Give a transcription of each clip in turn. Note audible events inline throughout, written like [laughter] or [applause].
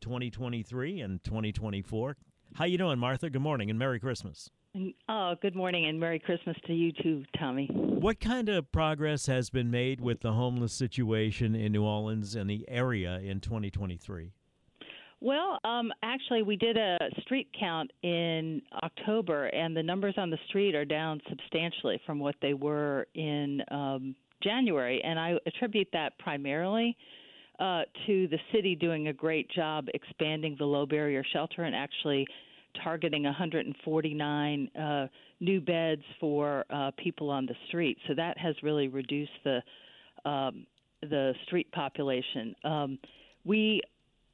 2023 and 2024. How you doing, Martha? Good morning and Merry Christmas. Oh, good morning and Merry Christmas to you too, Tommy. What kind of progress has been made with the homeless situation in New Orleans and the area in 2023? Well, um, actually, we did a street count in October, and the numbers on the street are down substantially from what they were in um, January. And I attribute that primarily uh, to the city doing a great job expanding the low barrier shelter and actually targeting 149 uh, new beds for uh, people on the street. So that has really reduced the um, the street population. Um, we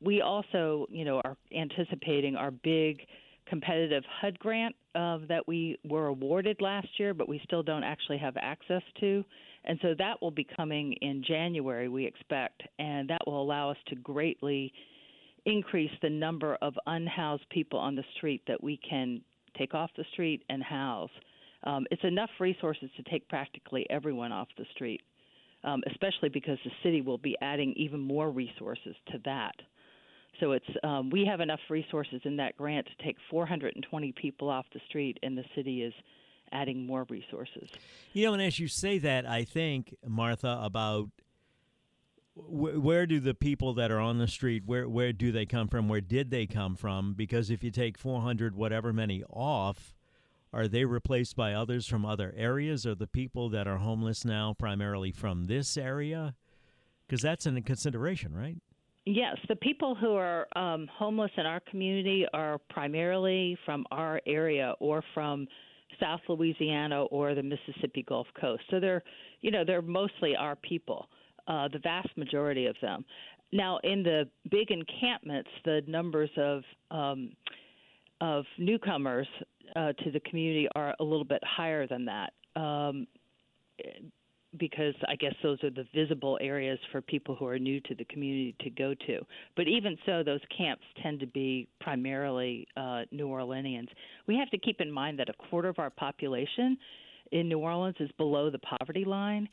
we also, you know, are anticipating our big competitive HUD grant uh, that we were awarded last year, but we still don't actually have access to. And so that will be coming in January, we expect, and that will allow us to greatly increase the number of unhoused people on the street that we can take off the street and house. Um, it's enough resources to take practically everyone off the street, um, especially because the city will be adding even more resources to that. So it's um, we have enough resources in that grant to take 420 people off the street, and the city is adding more resources. You know, and as you say that, I think Martha about wh- where do the people that are on the street where where do they come from? Where did they come from? Because if you take 400 whatever many off, are they replaced by others from other areas? Are the people that are homeless now primarily from this area? Because that's in consideration, right? Yes, the people who are um, homeless in our community are primarily from our area or from South Louisiana or the Mississippi Gulf Coast. So they're, you know, they're mostly our people, uh, the vast majority of them. Now, in the big encampments, the numbers of um, of newcomers uh, to the community are a little bit higher than that. Um, because I guess those are the visible areas for people who are new to the community to go to. But even so, those camps tend to be primarily uh, New Orleanians. We have to keep in mind that a quarter of our population in New Orleans is below the poverty line.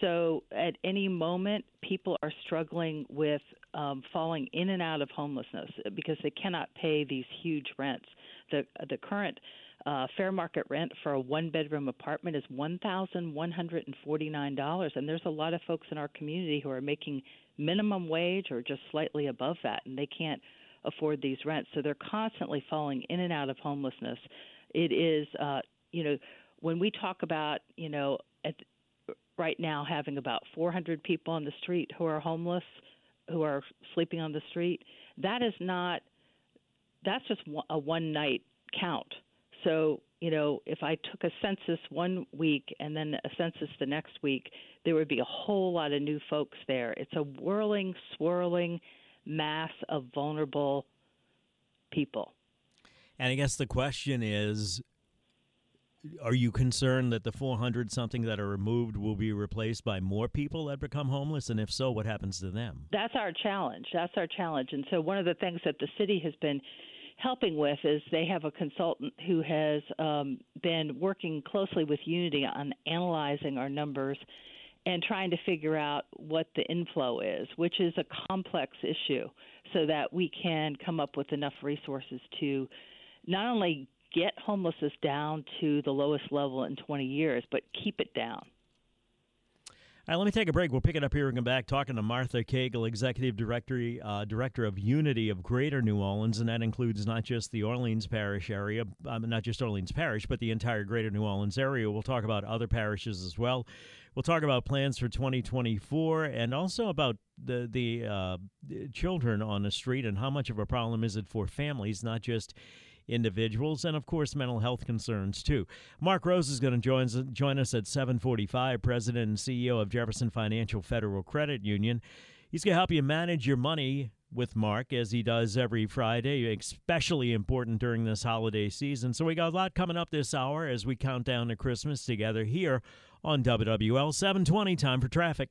So at any moment, people are struggling with um, falling in and out of homelessness because they cannot pay these huge rents. The the current uh, fair market rent for a one bedroom apartment is $1,149. And there's a lot of folks in our community who are making minimum wage or just slightly above that, and they can't afford these rents. So they're constantly falling in and out of homelessness. It is, uh, you know, when we talk about, you know, at, right now having about 400 people on the street who are homeless, who are sleeping on the street, that is not, that's just a one night count so, you know, if I took a census one week and then a census the next week, there would be a whole lot of new folks there. It's a whirling, swirling mass of vulnerable people. And I guess the question is are you concerned that the 400 something that are removed will be replaced by more people that become homeless? And if so, what happens to them? That's our challenge. That's our challenge. And so, one of the things that the city has been helping with is they have a consultant who has um, been working closely with Unity on analyzing our numbers and trying to figure out what the inflow is, which is a complex issue, so that we can come up with enough resources to not only get homelessness down to the lowest level in 20 years, but keep it down. All right, let me take a break. We'll pick it up here and come back talking to Martha Kegel, Executive Director, uh, Director of Unity of Greater New Orleans, and that includes not just the Orleans Parish area, um, not just Orleans Parish, but the entire Greater New Orleans area. We'll talk about other parishes as well. We'll talk about plans for 2024 and also about the the uh, children on the street and how much of a problem is it for families, not just individuals and of course mental health concerns too. Mark Rose is going to join us, join us at 7:45, President and CEO of Jefferson Financial Federal Credit Union. He's going to help you manage your money with Mark as he does every Friday, especially important during this holiday season. So we got a lot coming up this hour as we count down to Christmas together here on WWL 720 time for traffic.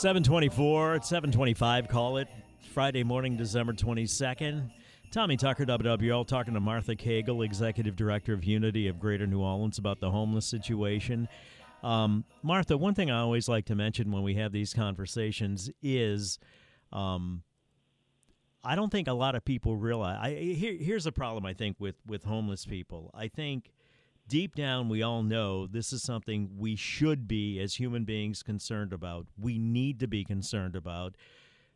724, 725, call it. Friday morning, December 22nd. Tommy Tucker, WWL, talking to Martha Kegel, Executive Director of Unity of Greater New Orleans, about the homeless situation. Um, Martha, one thing I always like to mention when we have these conversations is um, I don't think a lot of people realize. I, here, here's a problem, I think, with, with homeless people. I think deep down, we all know this is something we should be, as human beings, concerned about. We need to be concerned about.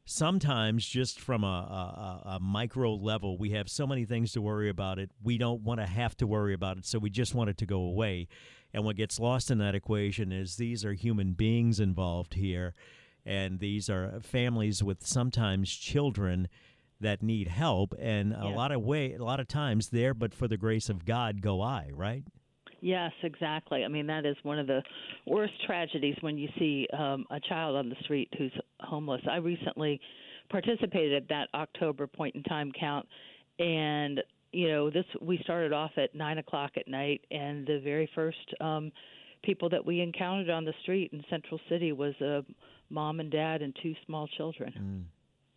Sometimes, just from a, a, a, micro level, we have so many things to worry about it. We don't want to have to worry about it, so we just want it to go away. And what gets lost in that equation is these are human beings involved here, and these are families with sometimes children that need help. And yeah. a lot of way, a lot of times, there, but for the grace of God, go I. Right? Yes, exactly. I mean, that is one of the worst tragedies when you see um, a child on the street who's homeless. I recently participated at that October point in time count, and you know, this we started off at nine o'clock at night, and the very first um, people that we encountered on the street in Central City was a mom and dad and two small children. Mm.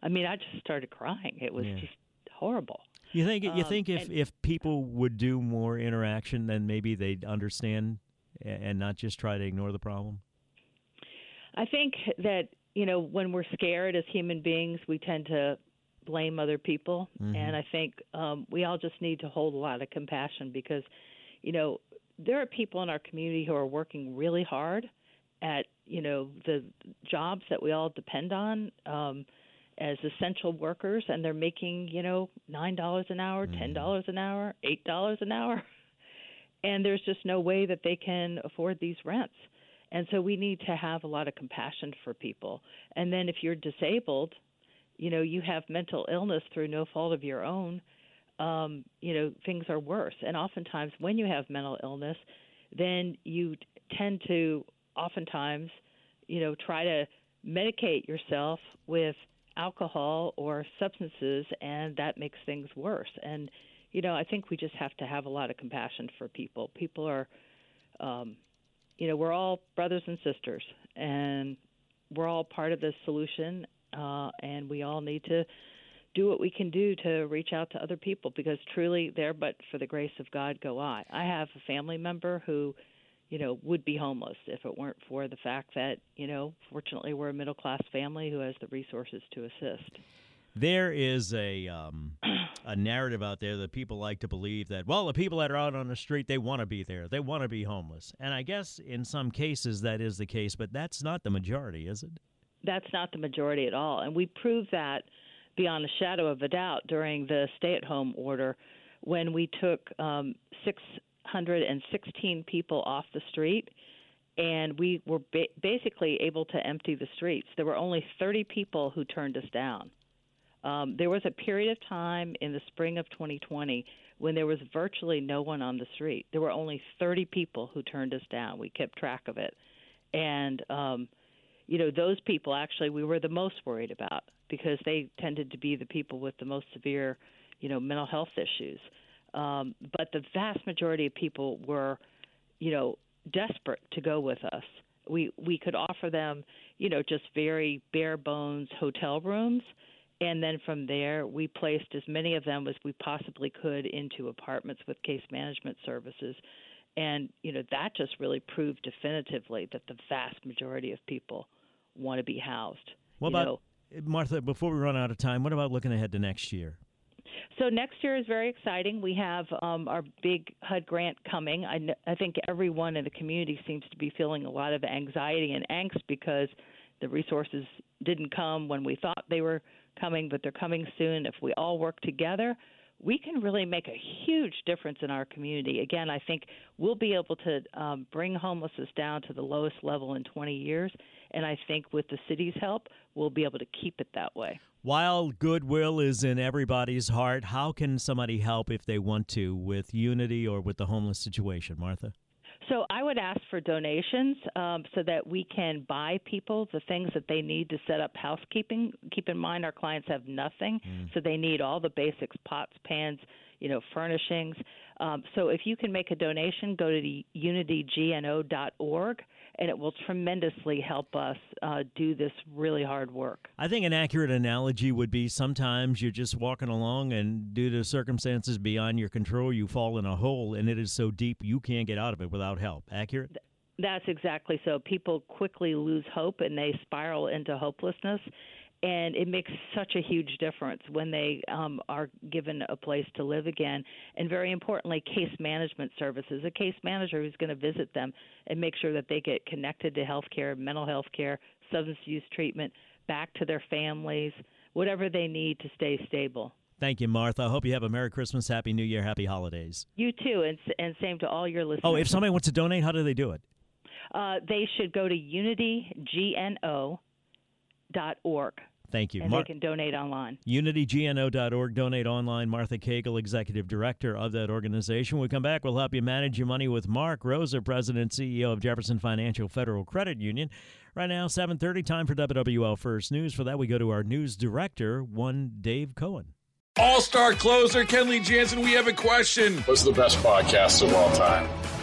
I mean, I just started crying. It was yeah. just horrible. You think you um, think if, if people would do more interaction, then maybe they'd understand and not just try to ignore the problem. I think that you know when we're scared as human beings, we tend to blame other people, mm-hmm. and I think um, we all just need to hold a lot of compassion because you know there are people in our community who are working really hard at you know the jobs that we all depend on. Um, as essential workers and they're making you know nine dollars an hour ten mm-hmm. dollars an hour eight dollars an hour. [laughs] And there's just no way that they can afford these rents. And so we need to have a lot of compassion for people. And then if you're disabled you know you have mental illness through no fault of your own um you know things are worse. And oftentimes when you have mental illness then you tend to oftentimes you know try to medicate yourself with alcohol or substances, and that makes things worse. And you know, I think we just have to have a lot of compassion for people. People are, um, you know, we're all brothers and sisters, and we're all part of the solution, uh, and we all need to do what we can do to reach out to other people because truly, there, but for the grace of God, go I. I have a family member who you know, would be homeless if it weren't for the fact that, you know, fortunately we're a middle class family who has the resources to assist. There is a um, a narrative out there that people like to believe that well the people that are out on the street they want to be there they want to be homeless and I guess in some cases that is the case but that's not the majority is it? That's not the majority at all and we proved that beyond a shadow of a doubt during the stay at home order when we took um, six 116 people off the street, and we were ba- basically able to empty the streets. There were only 30 people who turned us down. Um, there was a period of time in the spring of 2020 when there was virtually no one on the street. There were only 30 people who turned us down. We kept track of it. And, um, you know, those people actually we were the most worried about because they tended to be the people with the most severe, you know, mental health issues. Um, but the vast majority of people were, you know, desperate to go with us. We we could offer them, you know, just very bare bones hotel rooms, and then from there we placed as many of them as we possibly could into apartments with case management services, and you know that just really proved definitively that the vast majority of people want to be housed. What you about know, Martha, before we run out of time, what about looking ahead to next year? So next year is very exciting. We have um, our big HUD grant coming. I, kn- I think everyone in the community seems to be feeling a lot of anxiety and angst because the resources didn't come when we thought they were coming, but they're coming soon. If we all work together, we can really make a huge difference in our community. Again, I think we'll be able to um, bring homelessness down to the lowest level in 20 years, and I think with the city's help, we'll be able to keep it that way. While goodwill is in everybody's heart, how can somebody help if they want to with Unity or with the homeless situation, Martha? So I would ask for donations um, so that we can buy people the things that they need to set up housekeeping. Keep in mind, our clients have nothing, mm. so they need all the basics: pots, pans, you know, furnishings. Um, so if you can make a donation, go to the unitygno.org and it will tremendously help us uh, do this really hard work. I think an accurate analogy would be sometimes you're just walking along, and due to circumstances beyond your control, you fall in a hole, and it is so deep you can't get out of it without help. Accurate? That's exactly so. People quickly lose hope and they spiral into hopelessness and it makes such a huge difference when they um, are given a place to live again. And very importantly, case management services. A case manager who's going to visit them and make sure that they get connected to health care, mental health care, substance use treatment, back to their families, whatever they need to stay stable. Thank you, Martha. I hope you have a Merry Christmas, Happy New Year, Happy Holidays. You too, and, and same to all your listeners. Oh, if somebody wants to donate, how do they do it? Uh, they should go to unitygno.org. Thank you. And Mar- they can donate online. UnityGNO.org. Donate online. Martha Kegel, Executive Director of that organization. When we come back, we'll help you manage your money with Mark Rosa, President CEO of Jefferson Financial Federal Credit Union. Right now, 7.30, time for WWL First News. For that, we go to our news director, one Dave Cohen. All-star closer, Kenley Jansen, we have a question. What's the best podcast of all time?